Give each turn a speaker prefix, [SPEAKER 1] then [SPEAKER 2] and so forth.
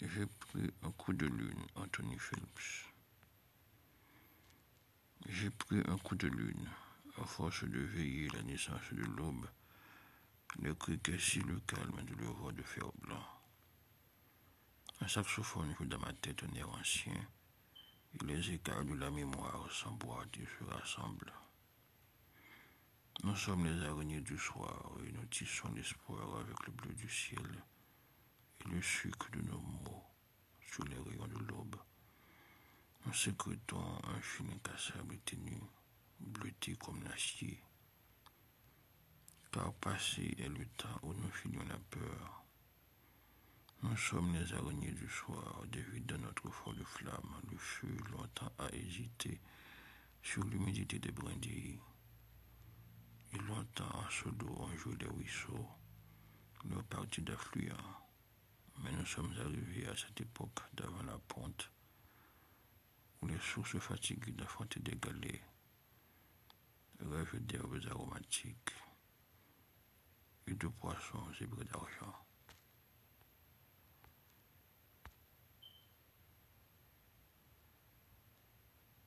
[SPEAKER 1] J'ai pris un coup de lune, Anthony Phelps. J'ai pris un coup de lune, à force de veiller la naissance de l'aube, le criquet si le calme de le roi de fer blanc. Un saxophone joue dans ma tête un air ancien, et les écarts de la mémoire s'emboîtent et se rassemblent. Nous sommes les araignées du soir et nous tissons l'espoir avec le bleu du ciel et le sucre de nos sous les rayons de l'aube. Nous sécrétons un fil incassable et ténu, bleuté comme l'acier. Car passé est le temps où nous finions la peur. Nous sommes les araignées du soir, dévides dans notre folle flamme. Le feu longtemps a hésité sur l'humidité des brindilles. Et longtemps en ce dos joue des ruisseaux, nos parties d'affluents. Mais nous sommes arrivés à cette époque d'avant la ponte, où les sources fatiguées d'affronter des galets, rêvent d'herbes aromatiques et de poissons et d'argent.